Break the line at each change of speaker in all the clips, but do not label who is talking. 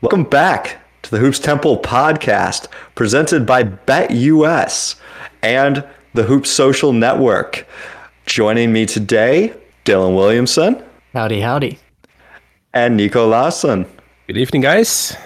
Welcome back to the Hoops Temple podcast presented by BetUS and the Hoops Social Network. Joining me today, Dylan Williamson
Howdy, howdy.
and Nico Lawson.
Good evening, guys.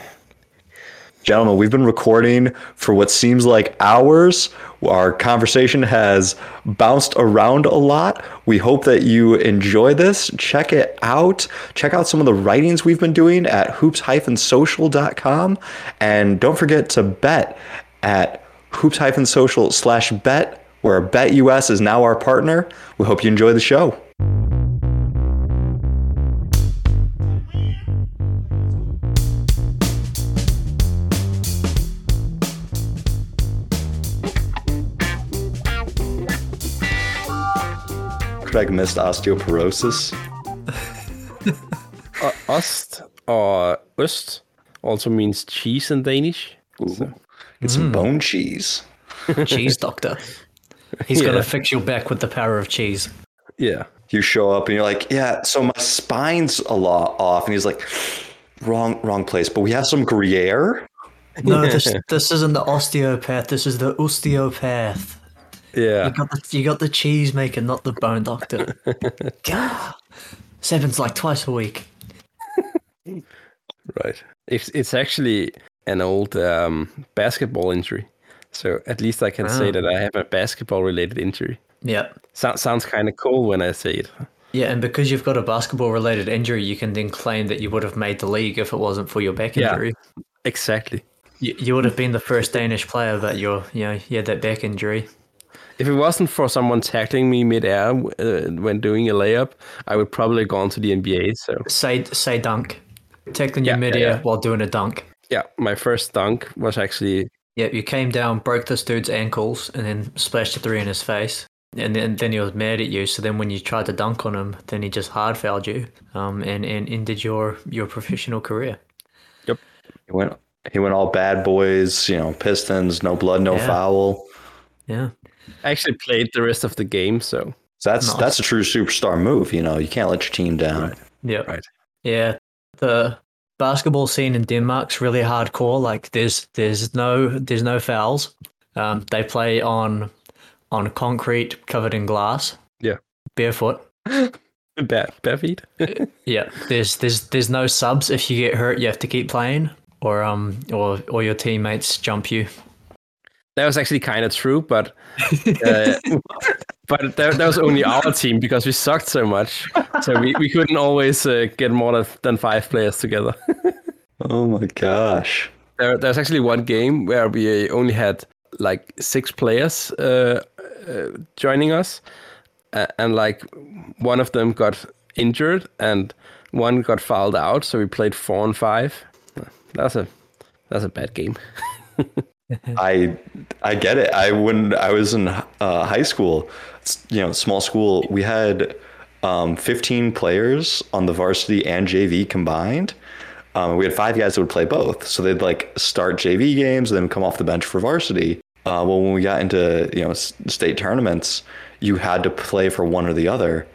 Gentlemen, we've been recording for what seems like hours. Our conversation has bounced around a lot. We hope that you enjoy this. Check it out. Check out some of the writings we've been doing at hoops-social.com. And don't forget to bet at hoops-social slash bet, where BetUS is now our partner. We hope you enjoy the show. Craig missed osteoporosis.
Uh, ost or øst also means cheese in Danish. So,
Get some bone cheese.
Cheese doctor. He's
Yeah.
gonna fix your back with the power of cheese.
yeah.
you show up and you're like, yeah, so my spine's a lot off. And he's like, wrong, wrong place. But we have some Gruyere.
No, this this isn't the osteopath. This is the osteopath.
Yeah.
You got the you got the cheese maker, not the bone doctor. God. Seven's like twice a week.
Right. It's it's actually an old um, basketball injury. So at least I can say
Ah.
that I have a basketball related injury.
Yeah.
So- sounds kind of cool when I say it.
Yeah, and because you've got a basketball related injury, you can then claim that you would have made the league if it wasn't for your back injury. Yeah.
Exactly.
You, you would have been the first Danish player that you're, you know, you had that back injury.
If it wasn't for someone tackling me midair uh, when doing a layup, I would probably have gone to the NBA. So
Say say dunk. Tackling your
Yeah, yeah,
midair
yeah.
while doing a dunk.
yeah, my first dunk was actually
Yeah, you came down, broke this dude's ankles, and then splashed a three in his face. And then, then he was mad at you. So then, when you tried to dunk on him, then he just hard fouled you, um, and, and ended your your professional career. Yep.
He went, he went all bad boys, you know, Pistons, no blood, no
Yeah.
foul.
Yeah,
I actually played the rest of the game. So
So that's
Nice.
that's a true superstar move. You know, you can't let your team down.
yeah,
Right.
Yeah, the basketball scene in Denmark's really hardcore. Like, there's there's no there's no fouls. Um, they play on on concrete covered in glass.
Yeah.
barefoot.
bad, bad feet.
Yeah, there's there's there's no subs. If you get hurt, you have to keep playing, or um or or your teammates jump you.
That was actually kind of true, but uh, but that, that was only our team because we sucked so much, so we, we couldn't always uh, get more than- five players together.
Oh my gosh.
there, there was actually one game where we only had like six players uh, uh, joining us, uh, and like one of them got injured and one got fouled out, so we played four and five. That's a that's a bad game.
I I get it. I when I was in uh, high school, you know, small school, we had um, 15 players on the varsity and JV combined. Um, we had five guys that would play both, so they'd like start JV games and then come off the bench for varsity. Uh, well, when we got into you know state tournaments, you had to play for one or the other,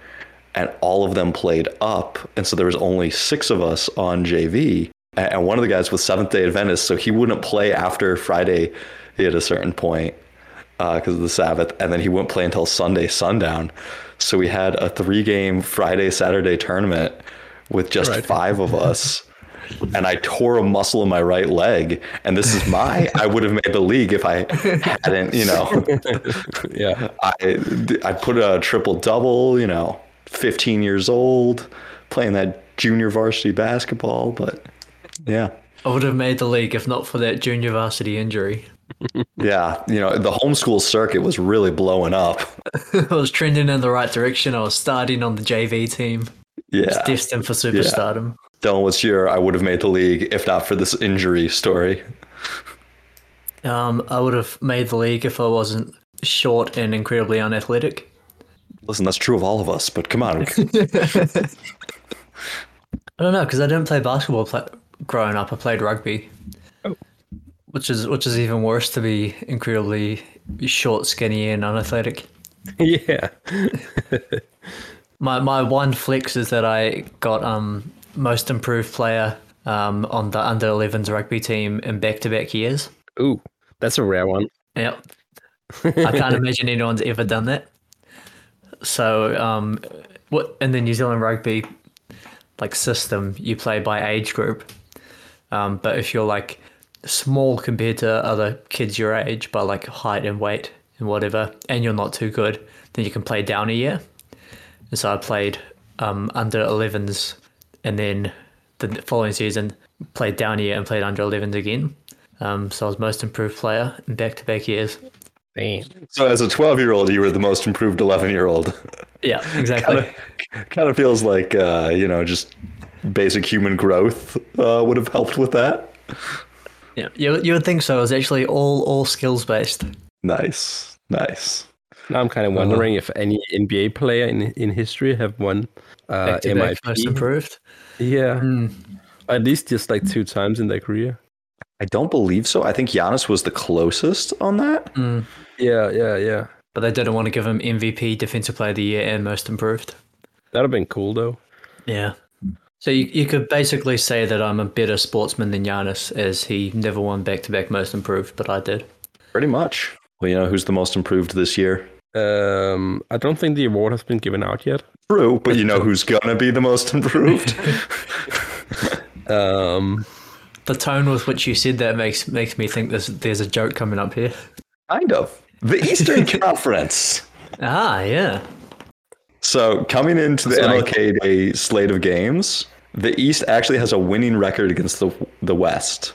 and all of them played up, and so there was only six of us on JV, and one of the guys was Seventh Day Adventist, so he wouldn't play after Friday at a certain point uh, because of the Sabbath, and then he wouldn't play until Sunday sundown. So we had a three-game Friday Saturday tournament with just
Right.
five of us. And I tore a muscle in my right leg, and this is my. I would have made the league if I hadn't, you know.
yeah,
I I put a triple double, you know, 15 years old, playing that junior varsity basketball, but yeah.
I would have made the league if not for that junior varsity injury.
Yeah, you know, the homeschool circuit was really blowing up.
I was trending in the right direction. I was starting on the JV team.
Yeah.
Destined for superstardom.
Dylan, what's your I would have made the league if not for this injury story?
Um, I would have made the league if I wasn't short and incredibly unathletic.
Listen, that's true of all of us, but come on.
I don't know because I didn't play basketball growing up. I played rugby, which is which is even worse to be incredibly short, skinny, and unathletic.
yeah.
My my one flex is that I got um most improved player um, on the under 11s rugby team in back to back years.
Ooh, that's a rare one.
Yep. I can't imagine anyone's ever done that. So, um, what in the New Zealand rugby like system, you play by age group. Um, but if you're like small compared to other kids your age, by like height and weight and whatever, and you're not too good, then you can play down a year. And so I played um, under 11s, and then the following season played down a year and played under 11s again. Um, so I was most improved player in back to back years.
Damn.
So as a 12 year old, you were the most improved 11 year old.
Yeah, exactly.
kind, of, kind of feels like uh, you know just basic human growth uh, would have helped with that.
Yeah, you, you would think so. It's actually all all skills based.
Nice, nice.
Now I'm kind of wondering uh, if any NBA player in in history have won uh, MIP.
Most improved.
Yeah, mm. at least just like two times in their career.
I don't believe so. I think Giannis was the closest on that.
Mm.
Yeah, yeah, yeah.
But they didn't want to give him MVP, Defensive Player of the Year, and Most Improved.
That'd have been cool, though.
Yeah. So you, you could basically say that I'm a better sportsman than Giannis, as he never won back to back Most Improved, but I did.
Pretty much. Well, you know who's the most improved this year?
Um, I don't think the award has been given out yet.
True, but you know who's gonna be the most improved?
um,
the tone with which you said that makes makes me think there's there's a joke coming up here.
Kind of. The Eastern Conference.
Ah, yeah.
So coming into the MLK Day slate of games, the East actually has a winning record against the the West.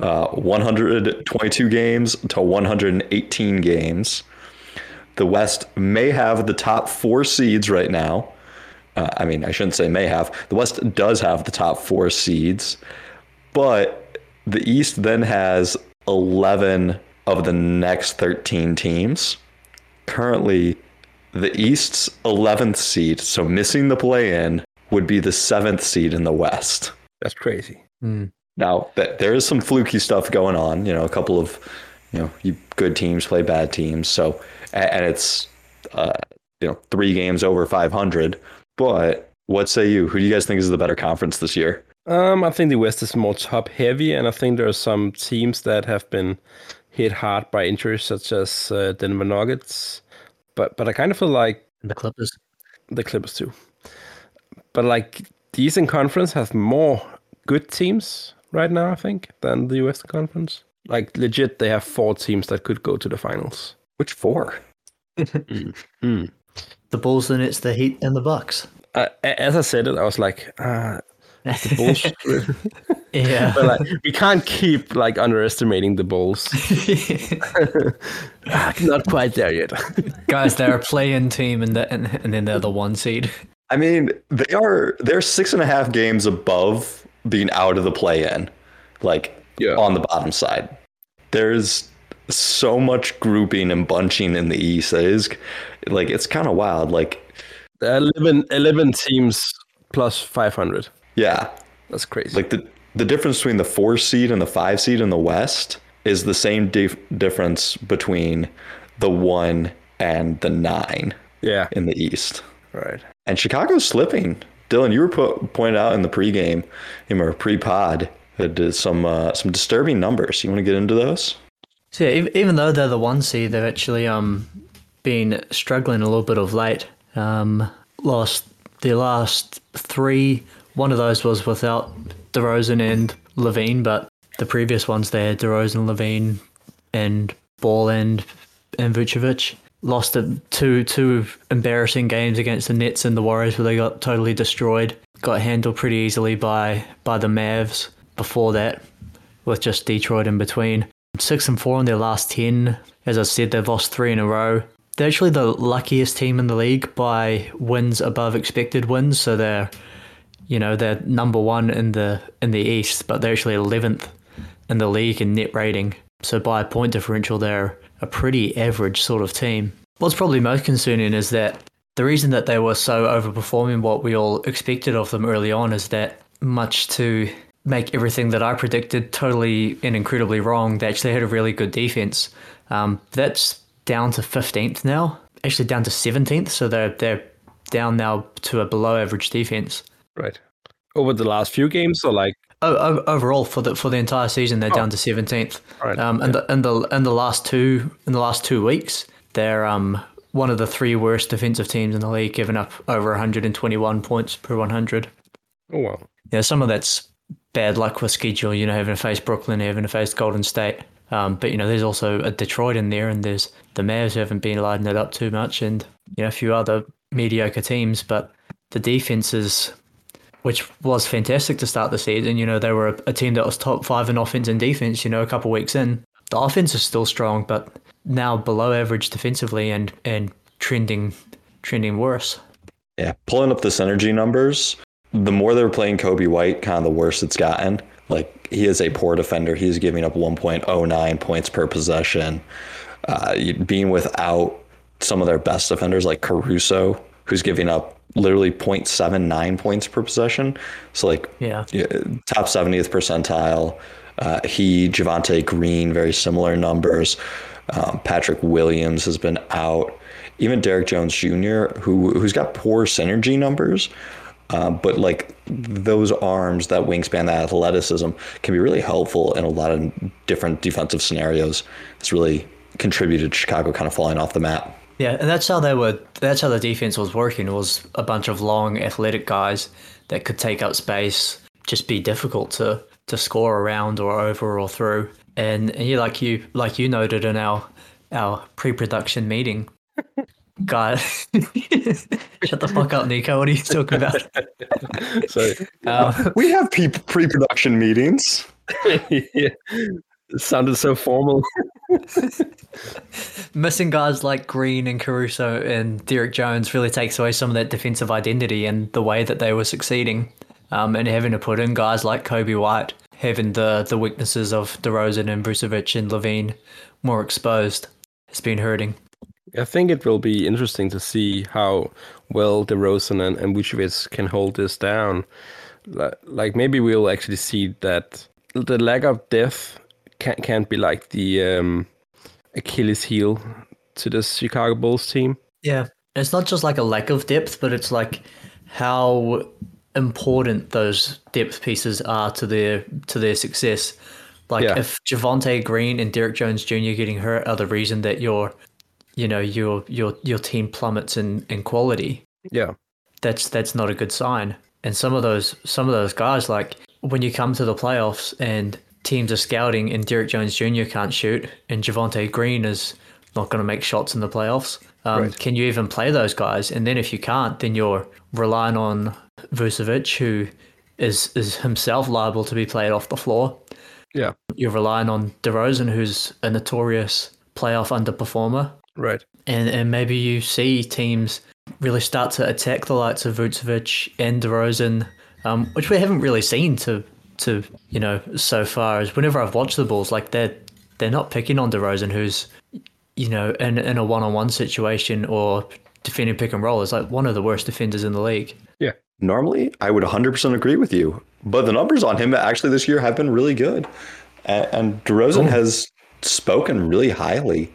Uh, 122 games to 118 games. The West may have the top four seeds right now. Uh, I mean, I shouldn't say may have. The West does have the top four seeds, but the East then has 11 of the next 13 teams. Currently, the East's 11th seed, so missing the play in, would be the seventh seed in the West.
That's crazy.
Mm.
Now, there is some fluky stuff going on. You know, a couple of you know good teams play bad teams. So, and it's uh, you know three games over 500. But what say you? Who do you guys think is the better conference this year?
Um, I think the West is more top heavy, and I think there are some teams that have been hit hard by injuries such as uh, Denver Nuggets. But but I kind of feel like
the Clippers,
the Clippers too. But like the Eastern Conference has more good teams right now, I think, than the Western Conference. Like legit, they have four teams that could go to the finals.
Which four?
mm. Mm.
The Bulls, the Nets, the Heat, and the Bucks.
Uh, as I said it, I was like, uh, the Bulls.
yeah,
but like we can't keep like underestimating the Bulls. Ah, not quite there yet,
guys. They're a play-in team, and, the, and and then they're the one seed.
I mean, they are they're six and a half games above being out of the play-in, like yeah. on the bottom side. There's so much grouping and bunching in the East that is like it's kind of wild. Like
11, 11 teams plus 500.
Yeah,
that's crazy.
Like the the difference between the four seed and the five seed in the West is the same dif- difference between the one and the nine.
Yeah,
in the East.
Right.
And Chicago's slipping. Dylan, you were put, pointed out in the pregame, or pre-pod, that some uh, some disturbing numbers. You want to get into those?
So yeah, even though they're the one seed, they've actually um been struggling a little bit of late. Um, lost their last three one of those was without DeRozan and LaVine, but the previous ones there, DeRozan, LaVine, and Ball and and Vucevic. Lost two two embarrassing games against the Nets and the Warriors where they got totally destroyed. Got handled pretty easily by by the Mavs before that, with just Detroit in between. Six and four in their last ten. As I said, they've lost three in a row. They're actually the luckiest team in the league by wins above expected wins, so they're you know, they're number one in the in the East, but they're actually eleventh in the league in net rating. So by a point differential, they're a pretty average sort of team. What's probably most concerning is that the reason that they were so overperforming what we all expected of them early on is that much to make everything that I predicted totally and incredibly wrong, they actually had a really good defense. Um, that's down to 15th now, actually down to 17th, so they're they're down now to a below average defense.
Right. Over the last few games, or like?
o- overall for the for the entire season, they're down to seventeenth.
Right,
Um, and the in the in the last two in the last two weeks, they're um one of the three worst defensive teams in the league, giving up over 121 points per 100.
Oh wow.
Yeah, some of that's bad luck with schedule. You know, having to face Brooklyn, having to face Golden State. Um, but you know, there's also a Detroit in there, and there's the Mavs who haven't been lighting it up too much, and you know, a few other mediocre teams. But the defenses, which was fantastic to start the season, you know, they were a, team that was top five in offense and defense. You know, a couple weeks in, the offense is still strong, but now below average defensively and and trending trending worse.
Yeah, pulling up the synergy numbers, the more they're playing Coby White, kind of the worse it's gotten. Like he is a poor defender. He's giving up 1.09 points per possession. Uh, being without some of their best defenders like Caruso, who's giving up literally 0.79 points per possession. So like
Yeah.
top 70th percentile. Uh, he, Javonte Green, very similar numbers. Um, Patrick Williams has been out. Even Derrick Jones Jr., who who's got poor synergy numbers, uh, but like those arms, that wingspan, that athleticism can be really helpful in a lot of different defensive scenarios. It's really contributed to Chicago kind of falling off the map.
Yeah, and that's how they were. That's how the defense was working. It was a bunch of long, athletic guys that could take up space, just be difficult to to score around or over or through. And, and yeah, like you like you noted in our our pre-production meeting, guy, shut the fuck up, Nico. What are you talking about?
So
Um,
We have pe- pre-production meetings.
yeah. It sounded so formal.
Missing guys like Green and Caruso and Derrick Jones really takes away some of that defensive identity and the way that they were succeeding. Um, and having to put in guys like Coby White, having the, the weaknesses of DeRozan and Vucevic and LaVine more exposed, has been hurting.
I think it will be interesting to see how well DeRozan and, and Vucevic can hold this down. Li- Like maybe we'll actually see that the lack of depth can't, can't be like the um, Achilles heel to this Chicago Bulls team.
Yeah. It's not just like a lack of depth, but it's like how important those depth pieces are to their to their success. Like
Yeah.
if Javonte Green and Derrick Jones Jr. getting hurt are the reason that your you know, your your your team plummets in, in quality,
Yeah.
that's that's not a good sign. And some of those some of those guys, like when you come to the playoffs and teams are scouting and Derrick Jones Jr. can't shoot and Javonte Green is not going to make shots in the playoffs. Um,
Right.
Can you even play those guys? And then if you can't, then you're relying on Vucevic, who is is himself liable to be played off the floor.
Yeah.
You're relying on DeRozan, who's a notorious playoff underperformer
Right.
and and maybe you see teams really start to attack the likes of Vucevic and DeRozan, um, which we haven't really seen to to you know so far. As whenever I've watched the Bulls, like they're they're not picking on DeRozan, who's you know in in a one on one situation or defending pick and roll is like one of the worst defenders in the league.
Yeah.
Normally, I would 100% agree with you, but the numbers on him actually this year have been really good, and, and DeRozan has spoken really highly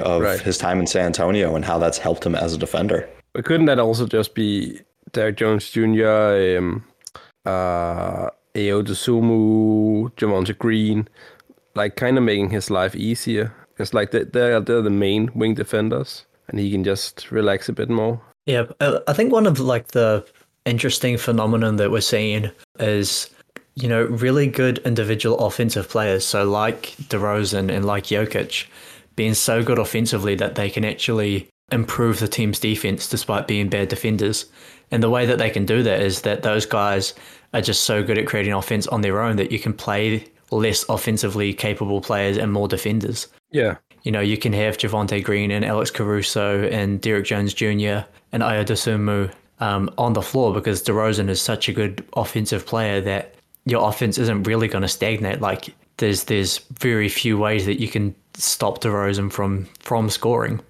of
Right.
his time in San Antonio and how that's helped him as a defender.
But couldn't that also just be Derrick Jones Jr., um, uh, Ayo Dosunmu, Javonte Green, like kind of making his life easier? It's like they- they're, they're the main wing defenders, and he can just relax a bit more.
Yeah, I think one of like the interesting phenomenon that we're seeing is you know really good individual offensive players. So like DeRozan and like Jokic being so good offensively that they can actually improve the team's defense despite being bad defenders. And the way that they can do that is that those guys are just so good at creating offense on their own that you can play less offensively capable players and more defenders
Yeah,
you know, you can have Javonte Green and Alex Caruso and Derrick Jones Jr. and Ayo Dosunmu um, on the floor because DeRozan is such a good offensive player that your offense isn't really going to stagnate. Like there's there's very few ways that you can stop DeRozan from from scoring.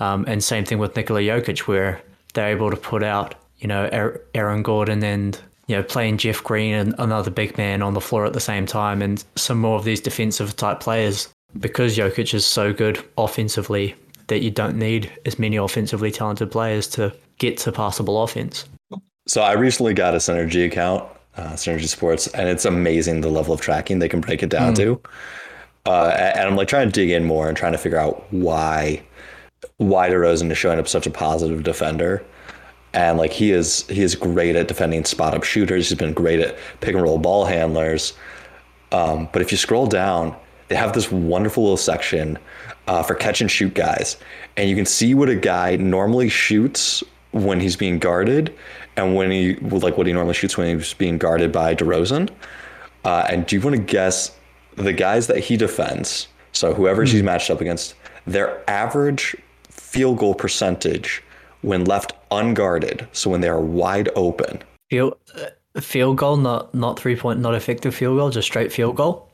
Um, and same thing with Nikola Jokic, where they're able to put out, you know, Aaron- Gordon and you know playing Jeff Green and another big man on the floor at the same time, and some more of these defensive type players because Jokic is so good offensively that you don't need as many offensively talented players to get to passable offense.
So I recently got a synergy account uh, Synergy Sports, and it's amazing the level of tracking they can break it down to. Uh, and I'm like trying to dig in more and trying to figure out why why DeRozan is showing up such a positive defender. And like he is he is great at defending spot up shooters. He's been great at pick and roll ball handlers. Um, but if you scroll down, they have this wonderful little section uh, for catch and shoot guys, and you can see what a guy normally shoots when he's being guarded, and when he like what he normally shoots when he's being guarded by DeRozan. Uh, and do you want to guess the guys that he defends? So whoever he's matched up against, their average field goal percentage when left unguarded, so when they are wide open,
Field uh, field goal, not not three point, not effective field goal, just straight field goal.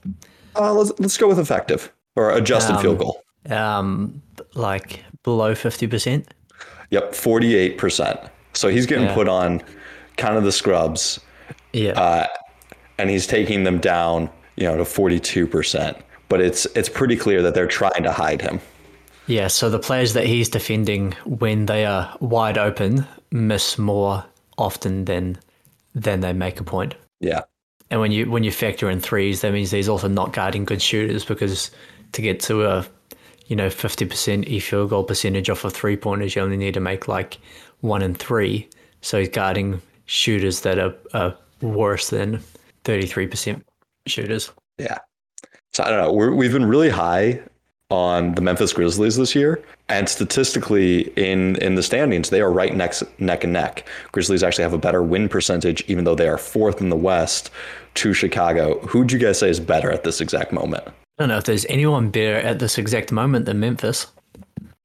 uh, let's let's go with effective or adjusted field goal.
Um, like below fifty percent.
Yep, forty-eight percent. So he's getting
Yeah.
put on kind of the scrubs,
Yeah.
uh, and he's taking them down, you know, to forty-two percent. But it's it's pretty clear that they're trying to hide him.
Yeah, so the players that he's defending when they are wide open miss more often than than they make a point.
Yeah,
And when you when you factor in threes, that means he's also not guarding good shooters because to get to a you know fifty percent e field goal percentage off of three pointers, you only need to make like one in three. So he's guarding shooters that are, are worse than thirty three percent shooters.
yeah. So I don't know. We're, we've been really high on the Memphis Grizzlies this year, and statistically in in the standings, they are right next neck and neck. Grizzlies actually have a better win percentage, even though they are fourth in the West to Chicago. Who'd you guys say is better at this exact moment?
I don't know if there's anyone better at this exact moment than Memphis.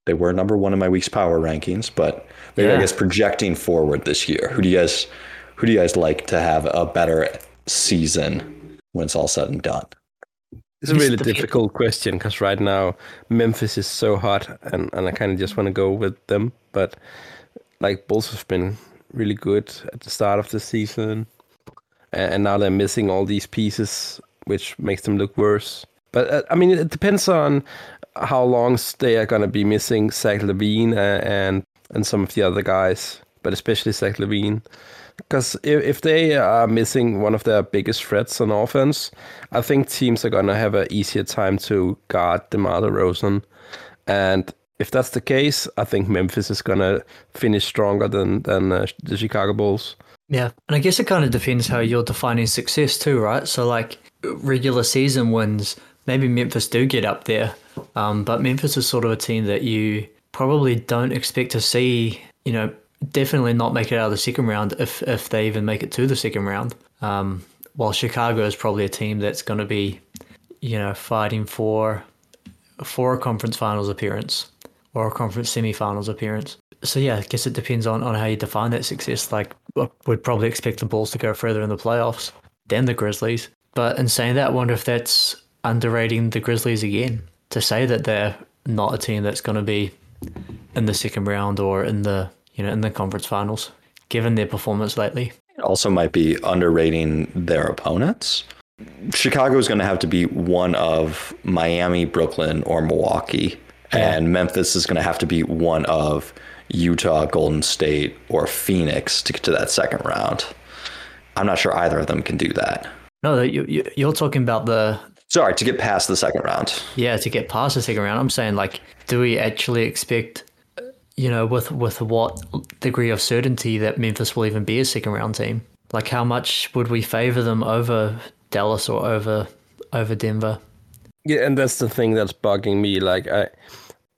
They were number one in my week's power rankings, but maybe I guess projecting forward this year, who do you guys who do you guys like to have a better season when it's all said and done?
It's a really difficult question because right now Memphis is so hot, and, and I kind of just want to go with them. But like Bulls have been really good at the start of the season, a- and now they're missing all these pieces, which makes them look worse. But uh, I mean, it depends on how long they are gonna be missing Zach LaVine uh, and and some of the other guys, but especially Zach LaVine. Because if, if they are missing one of their biggest threats on offense, I think teams are to have an easier time to guard DeMar DeRozan. And if that's the case, I think Memphis is to finish stronger than, than uh, the Chicago Bulls.
Yeah, and I guess it kind of depends how you're defining success too, right? So like regular season wins, maybe Memphis do get up there, um, but Memphis is sort of a team that you probably don't expect to see. You know, definitely not make it out of the second round if if they even make it to the second round. Um, while Chicago is probably a team that's going to be, you know, fighting for for a conference finals appearance or a conference semifinals appearance. So yeah, I guess it depends on, on how you define that success. Like, we'd probably expect the Bulls to go further in the playoffs than the Grizzlies. But in saying that, I wonder if that's underrating the Grizzlies again to say that they're not a team that's going to be in the second round or in the you know in the conference finals, given their performance lately.
It also might be underrating their opponents. Chicago is going to have to be one of Miami, Brooklyn, or Milwaukee, and Memphis is going to have to be one of Utah, Golden State, or Phoenix to get to that second round. I'm not sure either of them can do that.
No, you, you you're talking about the
Sorry, to get past the second round.
yeah to get past the second round. I'm saying like, do we actually expect? You know, with with what degree of certainty that Memphis will even be a second round team? Like, how much would we favor them over Dallas or over over Denver?
Yeah, and that's the thing that's bugging me. Like, I,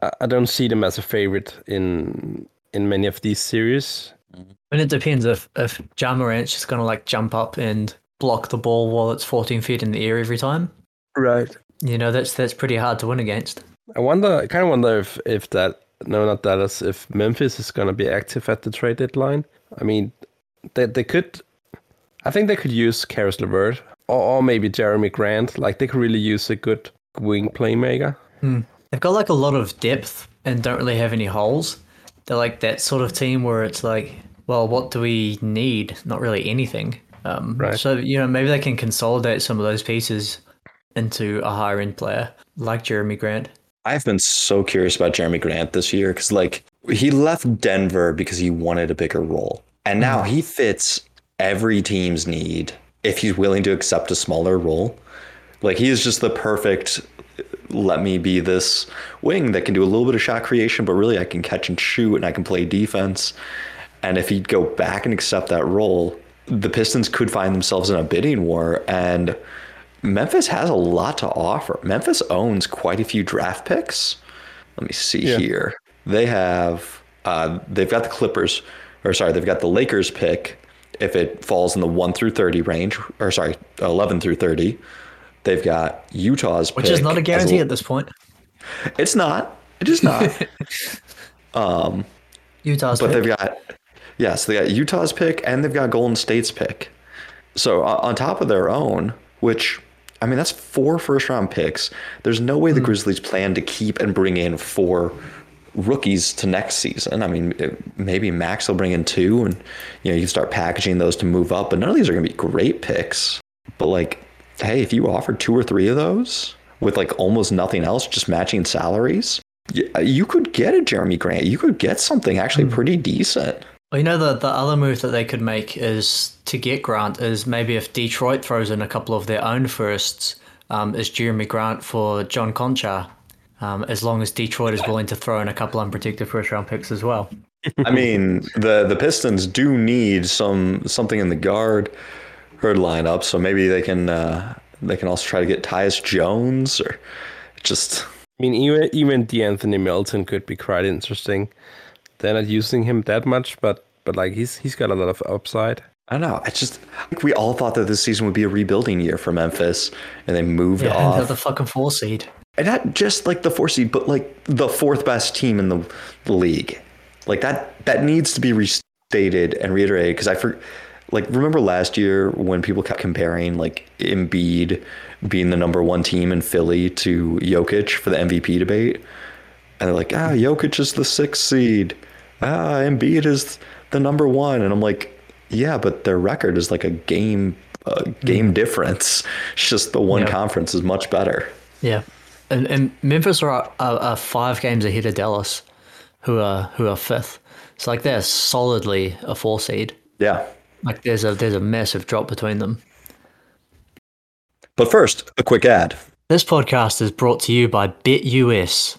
I- I don't see them as a favorite in in many of these series. Mm-hmm.
And it depends if if Ja Morant's just gonna like jump up and block the ball while it's 14 feet in the air every time.
Right.
You know, that's that's pretty hard to win against.
I wonder. I kind of wonder if if that no, not Dallas. If Memphis is going to be active at the trade deadline. I mean, they they could. I think they could use Caris LeVert or, or maybe Jerami Grant. Like they could really use a good wing playmaker.
They've got like a lot of depth and don't really have any holes. They're like that sort of team where it's like, well, what do we need? Not really anything. Um,
Right.
So you know, maybe they can consolidate some of those pieces into a higher end player like Jerami Grant.
I've been so curious about Jerami Grant this year because, like, he left Denver because he wanted a bigger role. And now mm-hmm. he fits every team's need if he's willing to accept a smaller role. Like he is just the perfect uh, let me be this wing that can do a little bit of shot creation, but really I can catch and shoot and I can play defense. And if he'd go back and accept that role, the Pistons could find themselves in a bidding war. And Memphis has a lot to offer. Memphis owns quite a few draft picks. Let me see
Yeah.
here. They have uh, they've got the Clippers, or sorry, they've got the Lakers pick if it falls in the one through thirty range, or sorry, eleven through thirty. They've got Utah's
Which is not a
as
guarantee at this point.
It's not. It is not.
Utah's
but
pick.
they've got yeah, so they got Utah's pick and they've got Golden State's pick. So uh, on top of their own, which I mean that's four first round picks. There's no way the hmm. Grizzlies plan to keep and bring in four rookies to next season. I mean, maybe Max will bring in two, and you know you can start packaging those to move up. But none of these are going to be great picks. But like, hey, if you offer two or three of those with like almost nothing else, just matching salaries, you, you could get a Jerami Grant. You could get something actually hmm. pretty decent.
Well, you know the the other move that they could make is to get Grant is maybe if Detroit throws in a couple of their own firsts, um, is Jerami Grant for John Konchar, um, as long as Detroit is willing to throw in a couple unprotected first round picks as well.
I mean, the the Pistons do need some something in the guard herd lineup, so maybe they can uh, they can also try to get Tyus Jones or just
I mean, even even De'Anthony Melton could be quite interesting. They're not using him that much, but but like he's he's got a lot of upside.
I don't know. I just I think we all thought that this season would be a rebuilding year for Memphis, and they moved
Yeah, and they're
off.
the fucking four seed.
and not just like the four seed, but like the fourth best team in the, the league. Like that that needs to be restated and reiterated because I for like remember last year when people kept comparing like Embiid being the number one team in Philly to Jokic for the MVP debate, and they're like, ah, Jokic is the sixth seed, ah, Embiid is the number one, and I'm like, yeah, but their record is like a game uh, game difference. It's just the one
Yeah.
conference is much better.
Yeah, and and Memphis are, are, are five games ahead of Dallas, who are who are fifth. It's like they're solidly a four seed.
Yeah.
Like there's a there's a massive drop between them.
But first, a quick ad.
This podcast is brought to you by BetUS.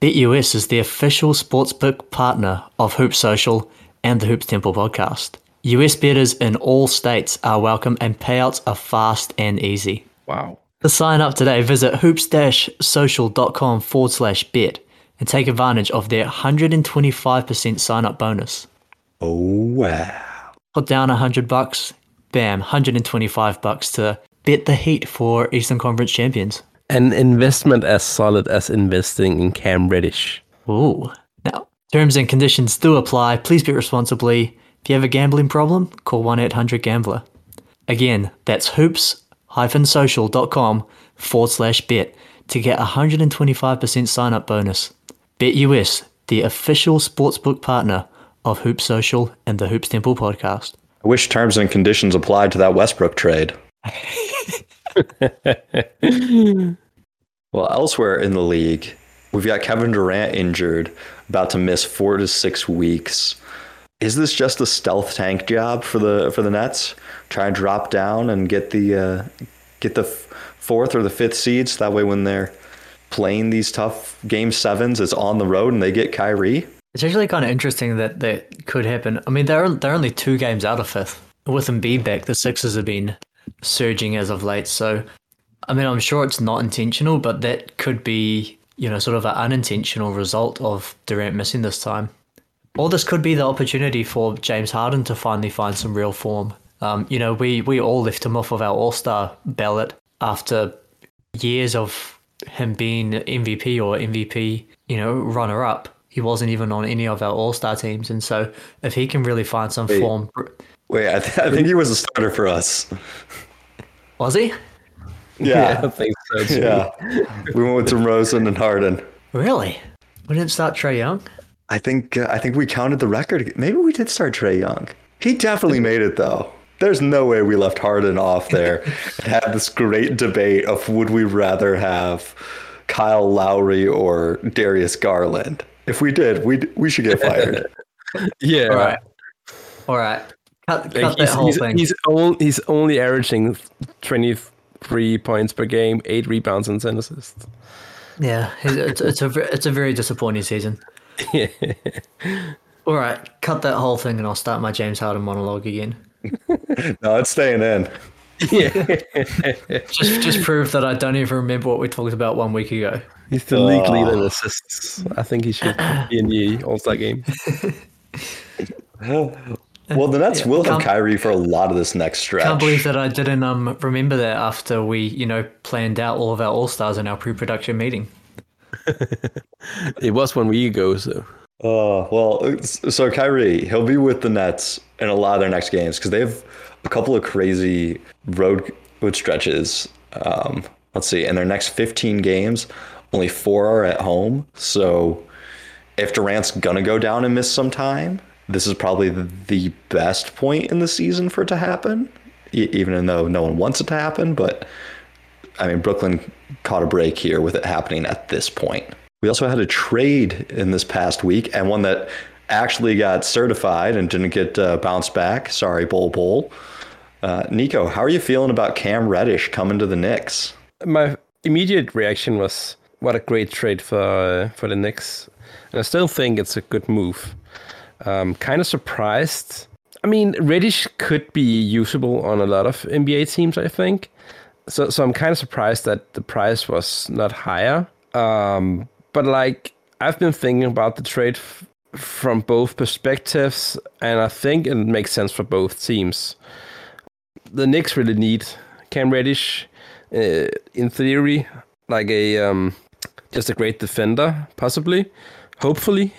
BetUS is the official sportsbook partner of Hoop Social and the Hoops Temple podcast. US bettors in all states are welcome and payouts are fast and easy.
Wow.
To sign up today, visit hoops-social.com forward slash bet and take advantage of their 125% sign up bonus.
Oh wow.
Put down 100 bucks, bam, 125 bucks to bet the Heat for Eastern Conference champions.
An investment as solid as investing in Cam Reddish.
Ooh. Now, terms and conditions do apply. Please be responsibly. If you have a gambling problem, call 1 800 Gambler. Again, that's hoops-social.com forward slash bet to get a 125% sign up bonus. BetUS, the official sportsbook partner of Hoop Social and the Hoops Temple podcast.
I wish terms and conditions applied to that Westbrook trade. well, elsewhere in the league, we've got Kevin Durant injured, about to miss four to six weeks. Is this just a stealth tank job for the for the Nets? Try and drop down and get the uh, get the fourth or the fifth seeds. That way, when they're playing these tough game sevens, it's on the road and they get Kyrie.
It's actually kind of interesting that that could happen. I mean, they're they're only two games out of fifth. With Embiid back, the Sixers have been surging as of late. So, I mean, I'm sure it's not intentional, but that could be, you know, sort of an unintentional result of Durant missing this time. Or this could be the opportunity for James Harden to finally find some real form. Um, you know, we we all left him off of our All Star ballot after years of him being MVP or MVP, you know, runner up. He wasn't even on any of our All Star teams, and so if he can really find some form,
Wait, I, th- I think he was a starter for us.
was he
Yeah,
I think so too.
yeah. We went with DeRozan and Harden.
really? We didn't start Trae Young.
I think uh, I think we counted the record. Maybe we did start Trae Young. He definitely made it though. There's no way we left Harden off there. and had this great debate of would we rather have Kyle Lowry or Darius Garland. If we did, we we should get fired.
Yeah.
All right, all right. Cut, cut
Like,
that
he's,
whole
he's,
thing.
he's, only, he's only averaging 23 points per game, eight rebounds and 10 assists.
Yeah, it's, it's a it's a very disappointing season. Yeah. All right, cut that whole thing, and I'll start my James Harden monologue again.
No, it's staying in. Yeah.
Just just prove that I don't even remember what we talked about one week ago.
He's the league ah. leader in assists. I think he should be in the All Star game.
Well, the Nets will have
Can't-
Kyrie for a lot of this next stretch.
Can't believe that I didn't um remember that after we you know planned out all of our all stars in our pre-production meeting.
It was one week ago, so
Oh, well, so Kyrie, he'll be with the Nets in a lot of their next games because they have a couple of crazy road road stretches. Um, let's see, in their next 15 games, only four are at home. So if Durant's gonna go down and miss some time, this is probably the best point in the season for it to happen. Even though no one wants it to happen, but I mean, Brooklyn caught a break here with it happening at this point. We also had a trade in this past week and one that actually got certified and didn't get uh, bounced back. Sorry, Bull Bull. Uh, Nico, how are you feeling about Cam Reddish coming to the Knicks?
my immediate reaction was, "What a great trade for for the Knicks," and I still think it's a good move. Um, kind of surprised. I mean, Reddish could be usable on a lot of NBA teams, I think. So, so I'm kind of surprised that the price was not higher. Um, but like, I've been thinking about the trade f- from both perspectives, and I think it makes sense for both teams. The Knicks really need Cam Reddish, uh, in theory, like a um, just a great defender, possibly, hopefully,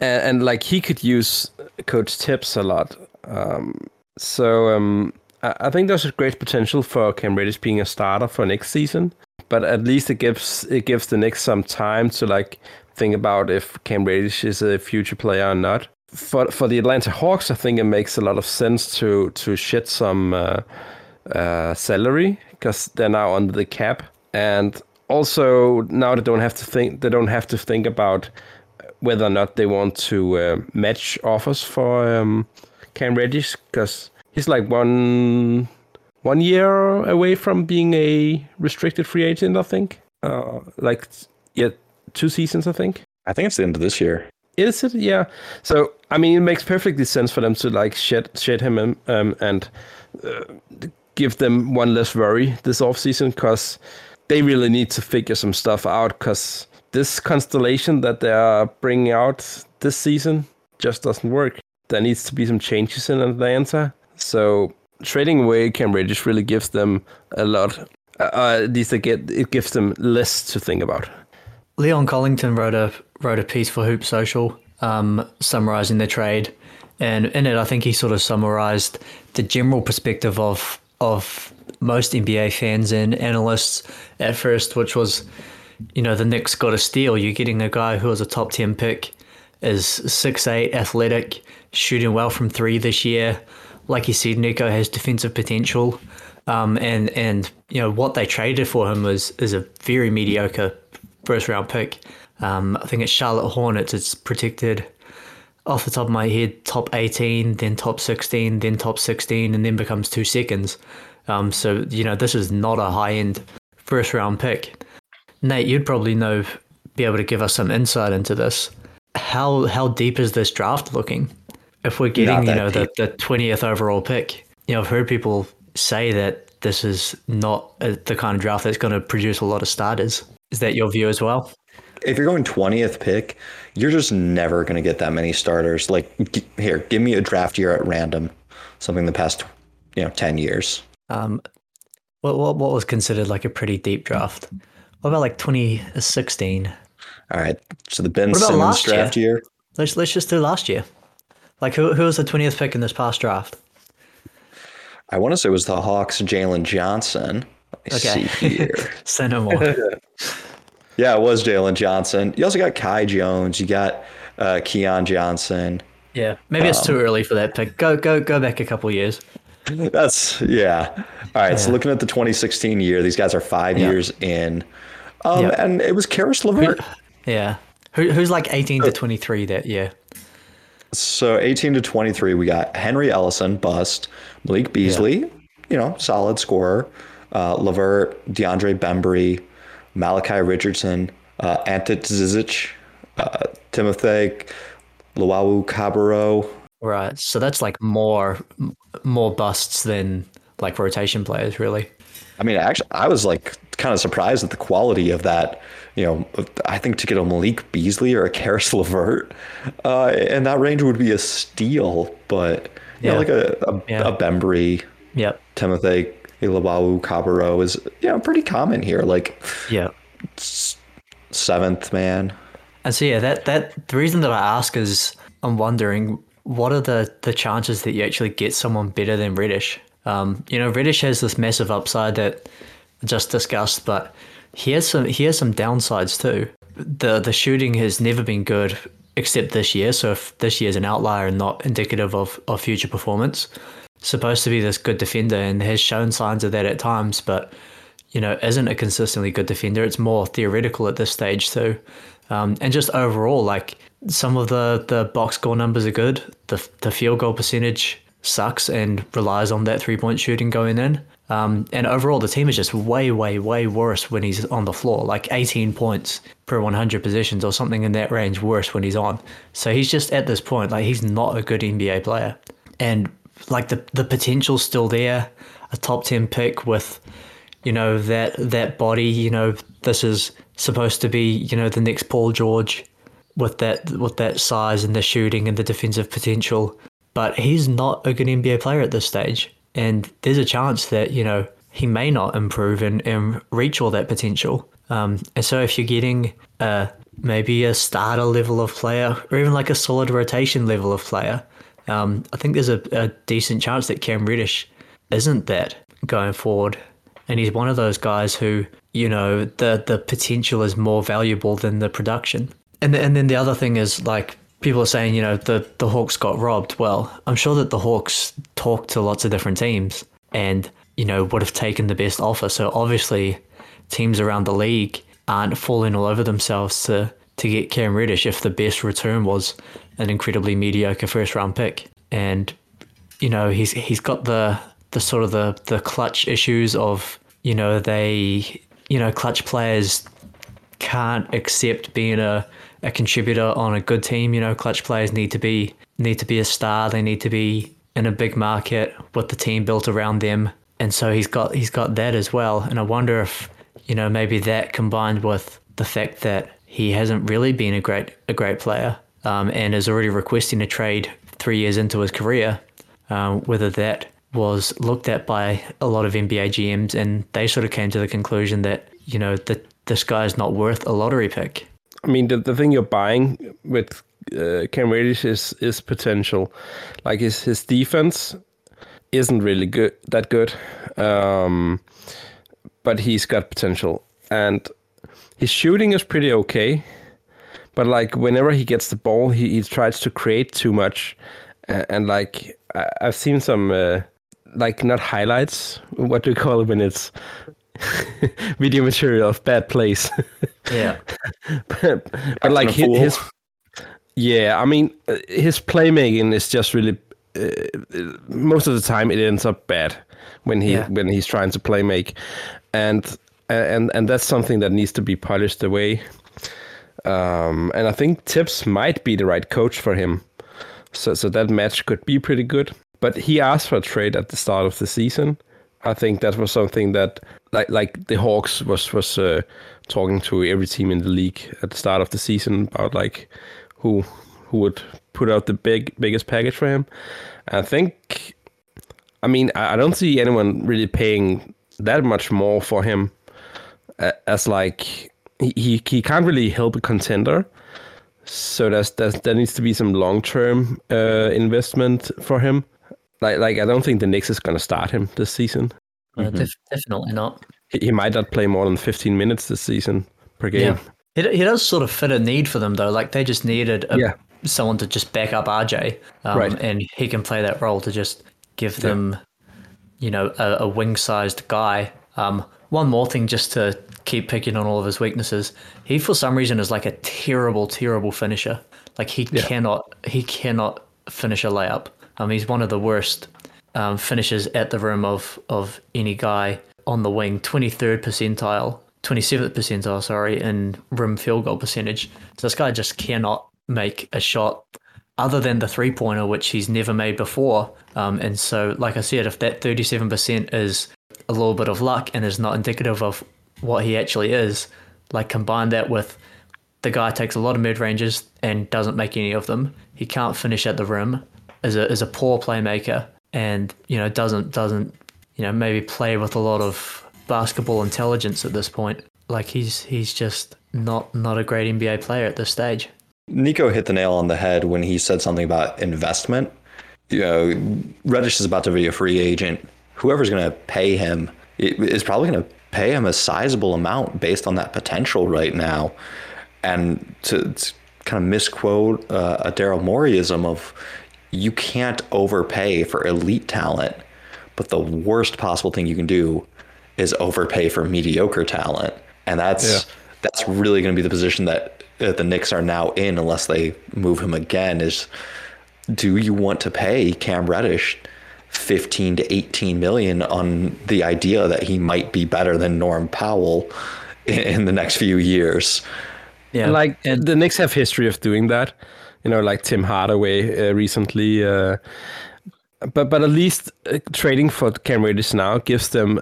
and, and like he could use Coach Thibs a lot. Um, so um, I, I think there's a great potential for Cam Reddish being a starter for next season. But at least it gives it gives the Knicks some time to like think about if Cam Reddish is a future player or not. For for the Atlanta Hawks, I think it makes a lot of sense to to shed some uh, uh, salary because they're now under the cap, and also now they don't have to think they don't have to think about whether or not they want to uh, match offers for um, Cam Reddish because he's like one one year away from being a restricted free agent. I think, uh, like yeah, two seasons. I think.
I think it's the end of this year.
Is it? Yeah. So I mean, it makes perfectly sense for them to like shed shed him um, um, and uh, give them one less worry this off season because they really need to figure some stuff out because this constellation that they are bringing out this season just doesn't work. There needs to be some changes in Atlanta. So trading away Cam really gives them a lot. Uh, uh, at least they get it gives them less to think about.
Leon Collington wrote a wrote a piece for Hoop Social, um, summarizing the trade, and in it, I think he sort of summarized the general perspective of of most NBA fans and analysts at first, which was, you know, the Knicks got a steal. You're getting a guy who was a top ten pick, is six eight, athletic, shooting well from three this year. Like you said, Nico has defensive potential. Um, and and you know what they traded for him was is a very mediocre first round pick. Um, I think it's Charlotte Hornets. It's protected off the top of my head, top 18, then top 16, then top 16, and then becomes two seconds. Um, so you know this is not a high end first round pick. Nate, you'd probably know, be able to give us some insight into this. How how deep is this draft looking? If we're getting you know the
deep.
the twentieth overall pick, you know I've heard people say that this is not uh the kind of draft that's going to produce a lot of starters. Is that your view as well?
If you're going 20th pick, you're just never going to get that many starters. Like, g- here, give me a draft year at random, something the past, you know, 10 years.
Um, what, what what was considered like a pretty deep draft? What about like 2016?
All right. So the Ben Simmons
last year?
draft year.
Let's let's just do last year. Like who who was the 20th pick in this past draft?
I want to say it was the Hawks, Jalen Johnson. Let me
Okay.
see here.
More.
yeah, it was Jalen Johnson. You also got Kai Jones. You got uh, Keon Johnson.
yeah, maybe it's too early for that pick. Go go go back a couple years.
That's yeah. All right. So looking at the 2016 year, these guys are five
Yeah.
years in, um,
Yeah.
and it was Caris LeVert.
Yeah. Who who's like 18 to 23 that year?
So 18 to 23, we got Henry Ellenson, bust. Malik Beasley, you know, solid scorer. Uh, Levert, DeAndre Bembry, Malachi Richardson, uh, Ante Zizic, uh, Timothy Luau Cabarro.
Right. So that's like more more busts than like rotation players, really.
I mean, actually, I was like kind of surprised at the quality of that. You know, I think to get a Malik Beasley or a Caris LeVert uh, in that range would be a steal, but you
Yeah.
know, like a a,
Yeah.
a Bembry,
Yep.
Timothy Iluwawu Cabarro is you know pretty common here, like
Yeah.
seventh man.
And so yeah, that that the reason that I ask is I'm wondering what are the the chances that you actually get someone better than Reddish. Um, you know, Reddish has this massive upside that I just discussed, but he has some he has some downsides too. The the shooting has never been good except this year. So if this year's an outlier and not indicative of, of future performance, supposed to be this good defender and has shown signs of that at times, but you know, isn't a consistently good defender. It's more theoretical at this stage too. Um, and just overall, like some of the, the box score numbers are good. The, the field goal percentage sucks and relies on that three point shooting going in. Um, and overall, the team is just way, way, way worse when he's on the floor. Like 18 points per 100 possessions or something in that range worse when he's on. So he's just at this point, like he's not a good NBA player. And like the the potential's still there. A top 10 pick with you know that that body you know this is supposed to be you know the next Paul George with that with that size and the shooting and the defensive potential but he's not a good NBA player at this stage. And there's a chance that you know he may not improve and, and reach all that potential. Um, and so if you're getting uh, maybe a starter level of player or even like a solid rotation level of player um, I think there's a, a decent chance that Cam Reddish isn't that going forward. And he's one of those guys who you know the the potential is more valuable than the production. And and then the other thing is like people are saying you know the the Hawks got robbed. Well I'm sure that the Hawks talked to lots of different teams and you know would have taken the best offer. So obviously teams around the league aren't falling all over themselves to to get Cam Reddish if the best return was an incredibly mediocre first round pick. And you know he's he's got the the sort of the the clutch issues of you know they you know clutch players can't accept being a, a contributor on a good team. You know clutch players need to be need to be a star. They need to be in a big market with the team built around them. And so he's got he's got that as well. And i wonder if you know maybe that combined with the fact that he hasn't really been a great a great player um, and is already requesting a trade three years into his career um, whether that was looked at by a lot of NBA GMs and they sort of came to the conclusion that, you know, that this guy is not worth a lottery pick.
I mean, the, the thing you're buying with uh, Cam Reddish is is potential. Like his his defense isn't really good that good, um, but he's got potential, and his shooting is pretty okay. But like whenever he gets the ball, he, he tries to create too much, and, and like I, I've seen some uh, like not highlights. What do you call it when it's video material of bad plays?
Yeah.
but, but like his, his yeah i mean uh, his playmaking is just really uh, most of the time it ends up bad when he
Yeah.
when he's trying to play make and and and that's something that needs to be polished away um and i think Thibs might be the right coach for him so so that match could be pretty good but he asked for a trade at the start of the season i think that was something that like like the hawks was was uh, talking to every team in the league at the start of the season about like who who would put out the big biggest package for him i think i mean i I don't see anyone really paying that much more for him a- as like he he, he can't really help a contender so there's, there's there needs to be some long term uh, investment for him. Like like I don't think the Knicks is gonna start him this season.
Uh, def- definitely not.
He, he might not play more than 15 minutes this season per game.
Yeah. He, he does sort of fit a need for them, though. Like, they just needed a,
Yeah.
someone to just back up RJ. Um,
Right.
And he can play that role to just give them, you know, a, a wing sized guy. Um, one more thing just to keep picking on all of his weaknesses. He, for some reason, is like a terrible, terrible finisher. Like he cannot he cannot finish a layup. Um, he's one of the worst um, finishes at the rim of of any guy on the wing. Twenty third percentile, twenty seventh percentile, sorry, in rim field goal percentage. So this guy just cannot make a shot other than the three pointer, which he's never made before. Um, and so, like I said, if that 37% is a little bit of luck and is not indicative of what he actually is, like combine that with the guy takes a lot of mid ranges and doesn't make any of them. He can't finish at the rim, is a is a poor playmaker, and you know doesn't doesn't you know maybe play with a lot of basketball intelligence at this point. Like he's he's just not not a great NBA player at this stage.
Nico hit the nail on the head when he said something about investment. You know, Reddish is about to be a free agent. Whoever's going to pay him is probably going to pay him a sizable amount based on that potential right now. And to, to kind of misquote uh, a Daryl Moreyism of you can't overpay for elite talent, but the worst possible thing you can do is overpay for mediocre talent. And that's yeah. that's really going to be the position that uh, the Knicks are now in unless they move him again is do you want to pay Cam Reddish 15 to 18 million on the idea that he might be better than Norm Powell in the next few years?
Yeah, like and the Knicks have history of doing that. You know, like Tim Hardaway uh, recently. Uh, but but at least uh, trading for Cam Reddish now gives them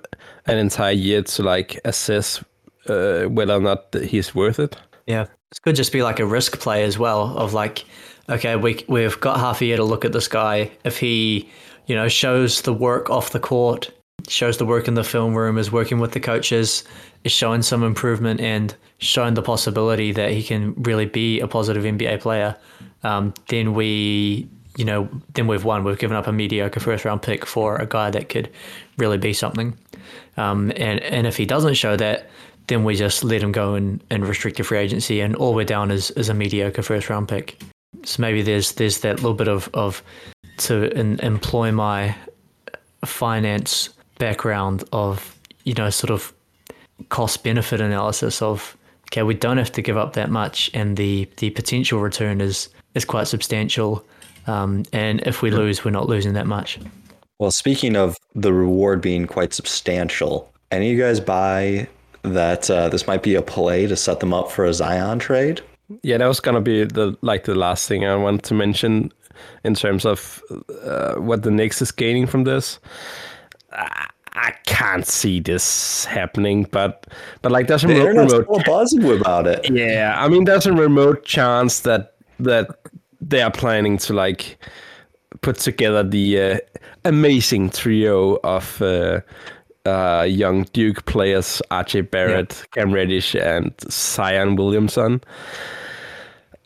an entire year to like assess uh, whether or not he's worth it.
Yeah, it could just be like a risk play as well. Of like, okay, we we've got half a year to look at this guy. If he, you know, shows the work off the court, shows the work in the film room, is working with the coaches, is showing some improvement and showing the possibility that he can really be a positive NBA player, um, then we, you know, then we've won. We've given up a mediocre first round pick for a guy that could really be something. Um, and and if he doesn't show that, then we just let him go and, and restrict restricted free agency, and all we're down is, is a mediocre first round pick. So maybe there's there's that little bit of, of to in, employ my finance background of you know sort of cost benefit analysis of okay we don't have to give up that much and the the potential return is is quite substantial um, and if we lose we're not losing that much
well speaking of the reward being quite substantial any of you guys buy that uh, this might be a play to set them up for a Zion trade.
Yeah, that was gonna be the like the last thing I want to mention in terms of uh, what the Knicks is gaining from this. I, I can't see this happening, but but like there's a
the remote, remote buzzing about it.
Yeah, I mean there's a remote chance that that they are planning to like put together the uh, amazing trio of uh, uh, young Duke players, RJ Barrett, yeah. Cam Reddish, and Zion Williamson.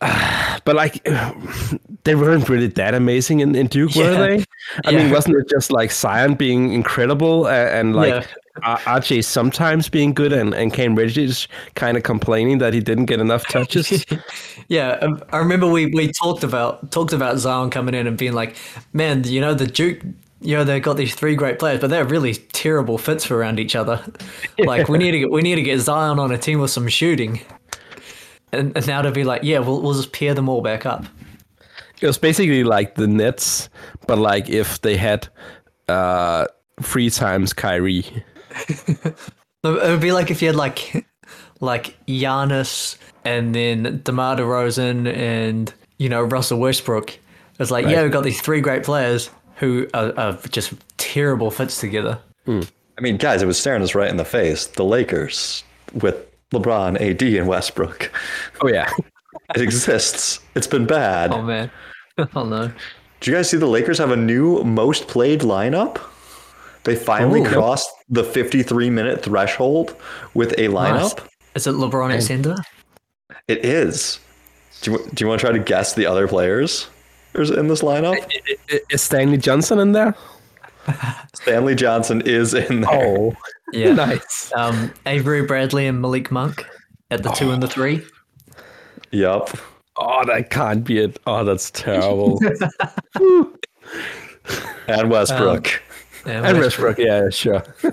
But like, they weren't really that amazing in, in Duke, yeah. were they? I yeah. mean, wasn't it just like Zion being incredible and, and like RJ sometimes being good and, and Cam Reddish kind of complaining that he didn't get enough touches?
yeah, um, I remember we, we talked about talked about Zion coming in and being like, man, you know the Duke you know they've got these three great players, but they're really terrible fits for around each other. like we need to get we need to get Zion on a team with some shooting, and, and now to be like, yeah, we'll we'll just pair them all back up.
It was basically like the Nets, but like if they had uh three times Kyrie.
it would be like if you had like like Giannis and then DeMar DeRozan and you know Russell Westbrook. It's like right. yeah, we've got these three great players who are, are just terrible fits together.
Mm. I mean, guys, it was staring us right in the face. The Lakers with LeBron, AD, and Westbrook.
Oh yeah,
it exists. It's been bad.
Oh man, oh no.
Do you guys see the Lakers have a new most played lineup? They finally oh, crossed the 53 minute threshold with a lineup. Nice.
Is it LeBron at center?
It is. Do you, do you want to try to guess the other players? in this lineup?
Is Stanley Johnson in there?
Stanley Johnson is in there.
Oh,
yeah,
nice.
Um, Avery Bradley and Malik Monk at the oh. two and the three.
Yep.
Oh, that can't be it. Oh, that's terrible.
and Westbrook.
And
And Westbrook, yeah, sure.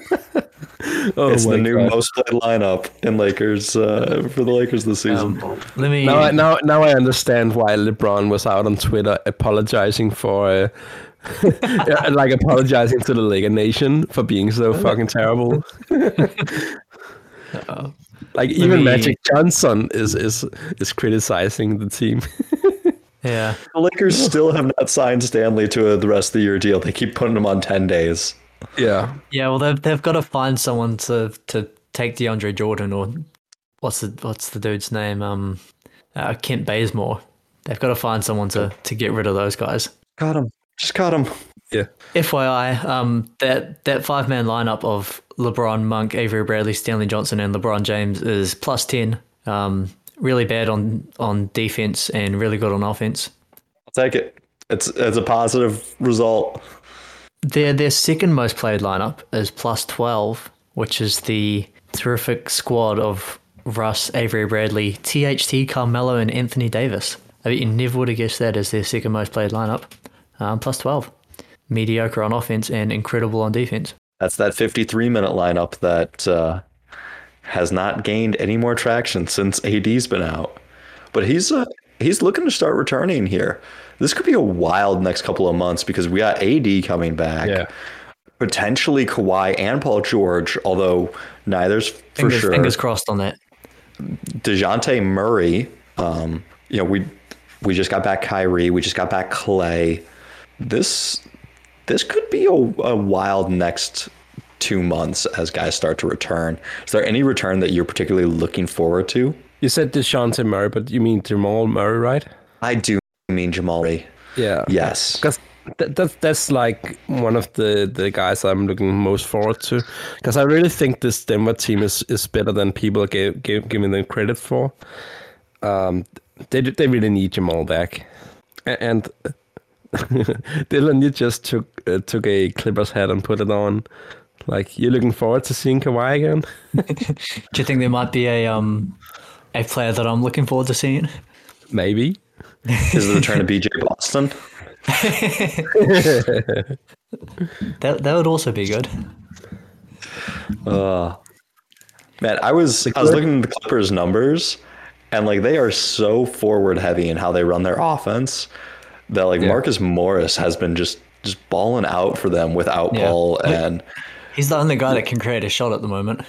oh
it's
my
the new
God.
most played lineup in Lakers uh, for the Lakers this season.
Um, let me.
Now, I, now, now I understand why LeBron was out on Twitter apologizing for, uh, yeah, like apologizing to the Laker Nation for being so fucking terrible. Like even
me-
Magic Johnson is is is criticizing the team.
yeah.
the Lakers still have not signed Stanley to a, the rest of the year deal. They keep putting him on ten days.
yeah,
Yeah, well, they've they've got to find someone to to take DeAndre Jordan or what's the what's the dude's name? Um, uh, Kent Bazemore. They've got to find someone to to get rid of those guys.
Got him. Just got him.
yeah.
FYI, um, that that five man lineup of LeBron, Monk, Avery Bradley, Stanley Johnson, and LeBron James is plus ten. Um, really bad on on defense and really good on offense.
I'll take it. It's it's a positive result.
Their their second most played lineup is plus twelve, which is the terrific squad of Russ, Avery Bradley, THT, Carmelo, and Anthony Davis. I bet you never would have guessed that as their second most played lineup. Um, plus twelve, mediocre on offense and incredible on defense.
That's that 53 minute lineup that uh, has not gained any more traction since AD's been out. But he's uh, he's looking to start returning here. This could be a wild next couple of months because we got AD coming back.
Yeah.
Potentially Kawhi and Paul George, although neither's for
Fingers,
sure.
fingers crossed on that.
DeJounte Murray, um, you know, we we just got back Kyrie, we just got back Klay. This this could be a, a wild next two months as guys start to return. Is there any return that you're particularly looking forward to?
You said Dejounte Murray, but you mean Jamal Murray, right?
I do mean Jamal Murray.
Yeah.
Yes.
because that, that's that's like one of the the guys I'm looking most forward to because I really think this Denver team is is better than people give, give giving them credit for. Um, they they really need Jamal back, A- and Dylan, you just took uh, took a Clippers hat and put it on. Like you're looking forward to seeing Kawhi again.
Do you think there might be a um a player that I'm looking forward to seeing?
Maybe.
Is the return of BJ Boston?
That that would also be good.
Uh, man, I was I was looking at the Clippers numbers, and like they are so forward heavy in how they run their offense that like
Yeah.
Marcus Morris has been just just balling out for them without
Yeah.
Paul and
He's the only guy that can create a shot at the moment.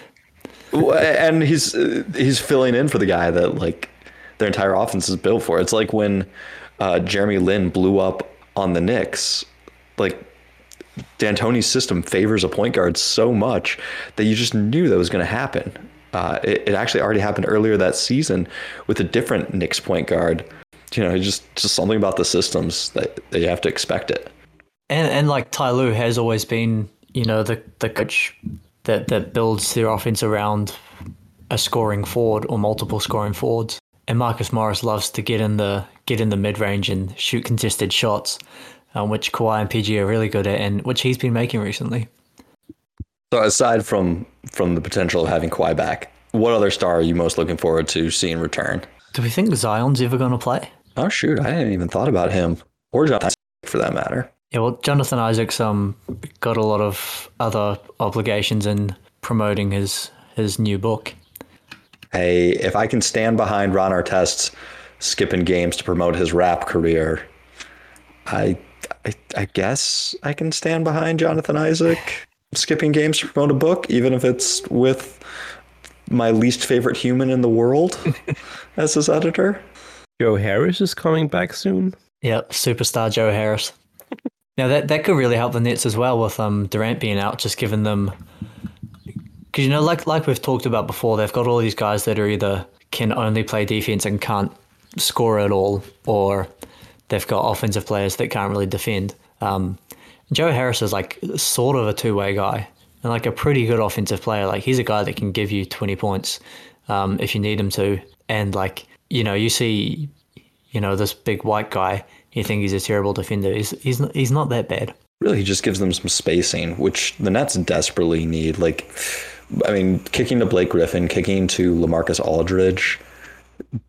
and he's he's filling in for the guy that like their entire offense is built for. It's like when uh, Jeremy Lin blew up on the Knicks, like D'Antoni's system favors a point guard so much that you just knew that was going to happen. Uh, it, it actually already happened earlier that season with a different Knicks point guard. You know, just just something about the systems that, that you have to expect it.
And and like Ty Lue has always been, you know, the the coach that that builds their offense around a scoring forward or multiple scoring forwards. And Marcus Morris loves to get in the get in the mid range and shoot contested shots, um, which Kawhi and PG are really good at, and which he's been making recently.
So aside from from the potential of having Kawhi back, what other star are you most looking forward to seeing return?
Do we think Zion's ever going to play?
Oh shoot, I hadn't even thought about him or Jonathan for that matter.
Yeah, well, Jonathan Isaac's um got a lot of other obligations in promoting his his new book.
Hey, if I can stand behind Ron Artest skipping games to promote his rap career, I, I I guess I can stand behind Jonathan Isaac skipping games to promote a book, even if it's with my least favorite human in the world as his editor.
Joe Harris is coming back soon.
Yep, superstar Joe Harris. now that that could really help the Nets as well with um Durant being out, just giving them because you know like like we've talked about before, they've got all these guys that are either can only play defense and can't score at all, or they've got offensive players that can't really defend. Um, Joe Harris is like sort of a two way guy and like a pretty good offensive player. Like he's a guy that can give you twenty points um, if you need him to, and like you know you see you know, this big white guy, you think he's a terrible defender. He's he's not, he's not that bad.
Really, he just gives them some spacing, which the Nets desperately need. Like, I mean, kicking to Blake Griffin, kicking to LaMarcus Aldridge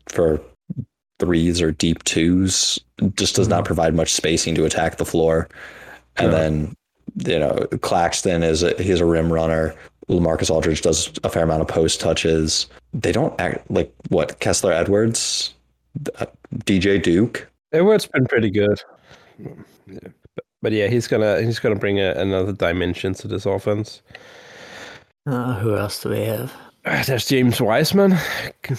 for threes or deep twos just does not mm-hmm. provide much spacing to attack the floor. And
Yeah.
then you know, Claxton is a, he's a rim runner. LaMarcus Aldridge does a fair amount of post touches. They don't act like what Kessler Edwards, uh, DJ Duke.
Edwards been pretty good. Yeah. But, but, yeah, he's gonna he's gonna bring a, another dimension to this offense.
Uh, who else do we have?
There's James Wiseman,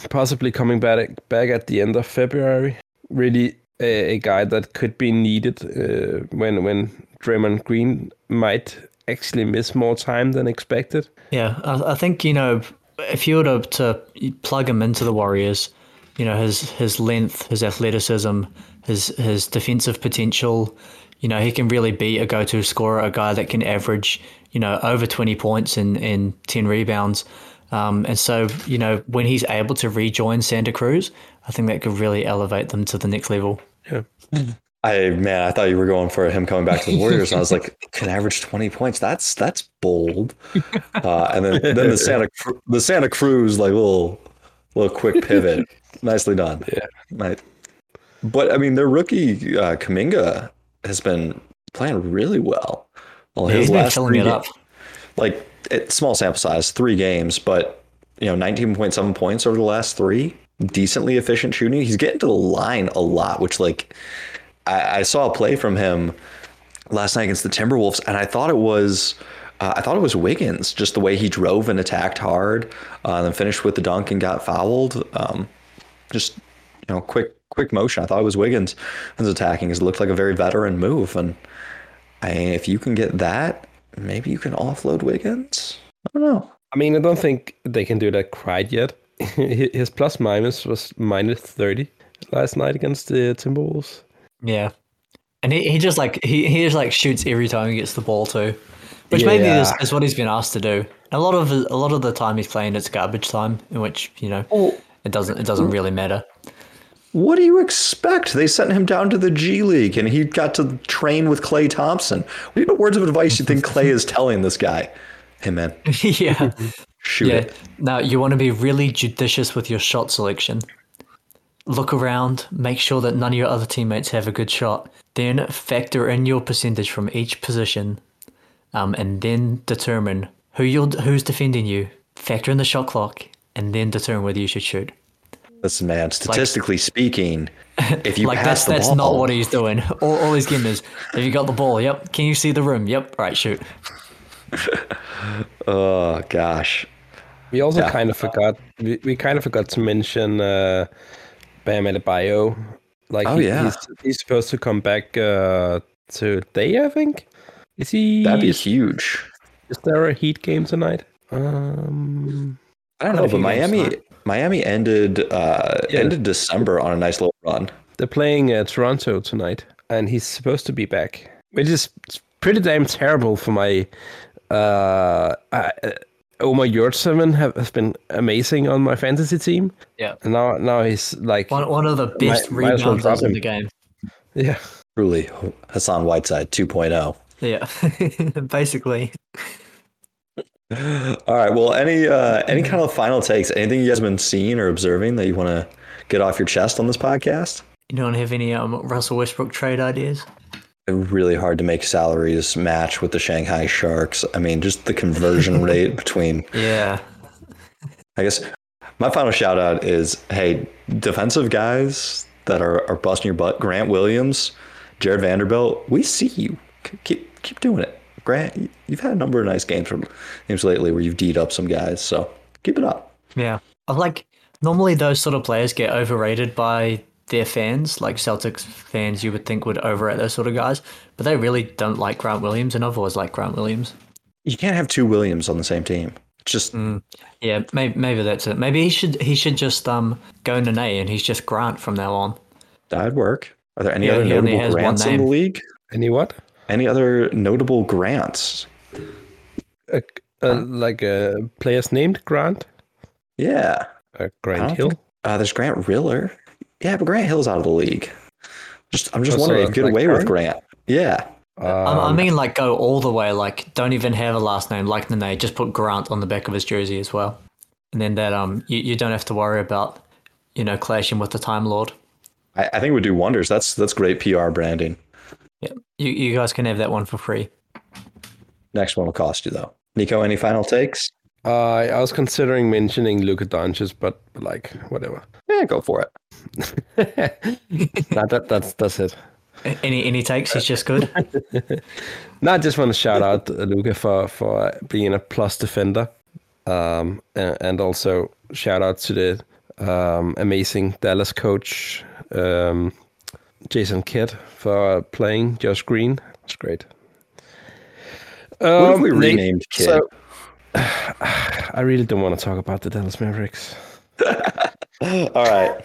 possibly coming back back at the end of February. Really a, a guy that could be needed uh, when when Draymond Green might actually miss more time than expected.
Yeah, I, I think you know if you were to, to plug him into the Warriors, you know his his length, his athleticism, his his defensive potential. You know he can really be a go-to scorer, a guy that can average you know over twenty points and and ten rebounds. Um, and so, you know, when he's able to rejoin Santa Cruz, I think that could really elevate them to the next level.
Yeah.
I man, I thought you were going for him coming back to the Warriors, and I was like, can average twenty points. That's that's bold. Uh, and then then the Santa the Santa Cruz like little little quick pivot, nicely done.
Yeah,
right. But I mean, their rookie uh, Kuminga has been playing really well.
Well, his yeah, last three, it up.
like it, small sample size, three games, but you know, nineteen point seven points over the last three. Decently efficient shooting. He's getting to the line a lot, which like I, I saw a play from him last night against the Timberwolves, and I thought it was. Uh, I thought it was Wiggins, just the way he drove and attacked hard, uh, and then finished with the dunk and got fouled. Um, just you know, quick, quick motion. I thought it was Wiggins was attacking. It looked like a very veteran move, and I, if you can get that, maybe you can offload Wiggins. I don't know.
I mean, I don't think they can do that quite yet. His plus minus was minus thirty last night against the Timberwolves.
Yeah, and he, he just like he, he just like shoots every time he gets the ball too, which yeah. maybe is, is what he's been asked to do. A lot of a lot of the time he's playing it's garbage time, in which you know oh. it doesn't it doesn't really matter.
What do you expect? They sent him down to the G League, and he got to train with Klay Thompson. What are words of advice you think Klay is telling this guy? Hey man,
yeah,
shoot yeah. it.
Now you want to be really judicious with your shot selection look around, make sure that none of your other teammates have a good shot. Then factor in your percentage from each position, um, and then determine who you who's defending you. Factor in the shot clock, and then determine whether you should shoot.
Listen, man. Statistically like, speaking, if you
like
pass
that's the
that's
ball, not what he's doing. All, all he's giving is, have you got the ball? Yep. Can you see the room? Yep. Right, shoot.
oh gosh.
We also yeah. kind of forgot. We, we kind of forgot to mention. Uh, Bam Adebayo. Like
oh,
he,
yeah.
he's, he's supposed to come back uh, today, I think. Is he?
That'd be huge.
Is there a Heat game tonight? Um,
I don't know, but Miami Miami ended uh, yeah. ended December on a nice little run.
They're playing uh, Toronto tonight, and he's supposed to be back, which is pretty damn terrible for my. Uh, I, Omer Yurtseven have, has been amazing on my fantasy team.
Yeah.
And now now he's like
one, one of the best might, rebounders well in the game.
Yeah.
Truly Hassan Whiteside 2.0.
Yeah. Basically.
All right. Well, any uh, any kind of final takes? Anything you guys have been seeing or observing that you want to get off your chest on this podcast?
You don't have any um, Russell Westbrook trade ideas?
Really hard to make salaries match with the Shanghai Sharks. I mean, just the conversion rate between.
Yeah.
I guess my final shout out is hey, defensive guys that are, are busting your butt. Grant Williams, Jarred Vanderbilt, we see you. Keep keep doing it. Grant, you've had a number of nice games from games lately where you've D'd up some guys, so keep it up.
Yeah. Like normally those sort of players get overrated by their fans, like Celtics fans, you would think would overrate those sort of guys, but they really don't like Grant Williams, and I've always liked Grant Williams.
You can't have two Williams on the same team. It's just
mm, yeah, maybe maybe that's it. Maybe he should he should just um go Nene and he's just Grant from now on.
That'd work. Are there any yeah, other notable grants in the league?
Any what?
Any other notable grants?
Uh, uh, like a player's named Grant.
Yeah.
Uh, Grant Hill. Think,
uh, there's Grant Riller. Yeah, but Grant Hill's out of the league. Just I'm just oh, wondering if you get away with Grant. Yeah.
Um, I mean, like go all the way. Like don't even have a last name like Nene. Just put Grant on the back of his jersey as well, and then that um you, you don't have to worry about you know clashing with the Time Lord.
I, I think it would do wonders. That's that's great PR branding.
Yeah, you you guys can have that one for free.
Next one will cost you though. Nico, any final takes?
Uh, I was considering mentioning Luka Doncic, but, but like whatever.
Yeah, go for it.
nah, that, that's that's it.
Any any takes? is just good.
no, I just want to shout out Luka for for being a plus defender, um, and, and also shout out to the um, amazing Dallas coach um, Jason Kidd for playing Josh Green. It's great.
Um, what if we renamed Kidd? So,
I really don't want to talk about the Dallas Mavericks.
All right.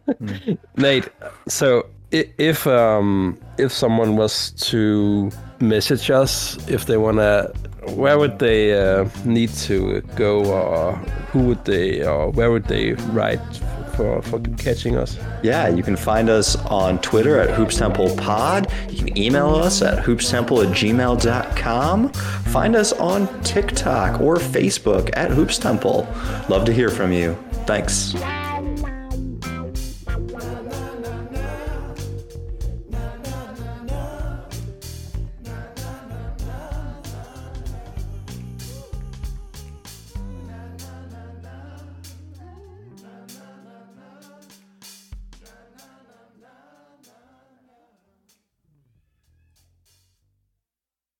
Nate, so if um if someone was to message us if they want to where would they uh, need to go or who would they or where would they write for, for catching us?
Yeah you can find us on twitter at hoops temple pod you can email us at hoopstemple at gmail.com find us on tiktok or facebook at hoops temple love to hear from you. Thanks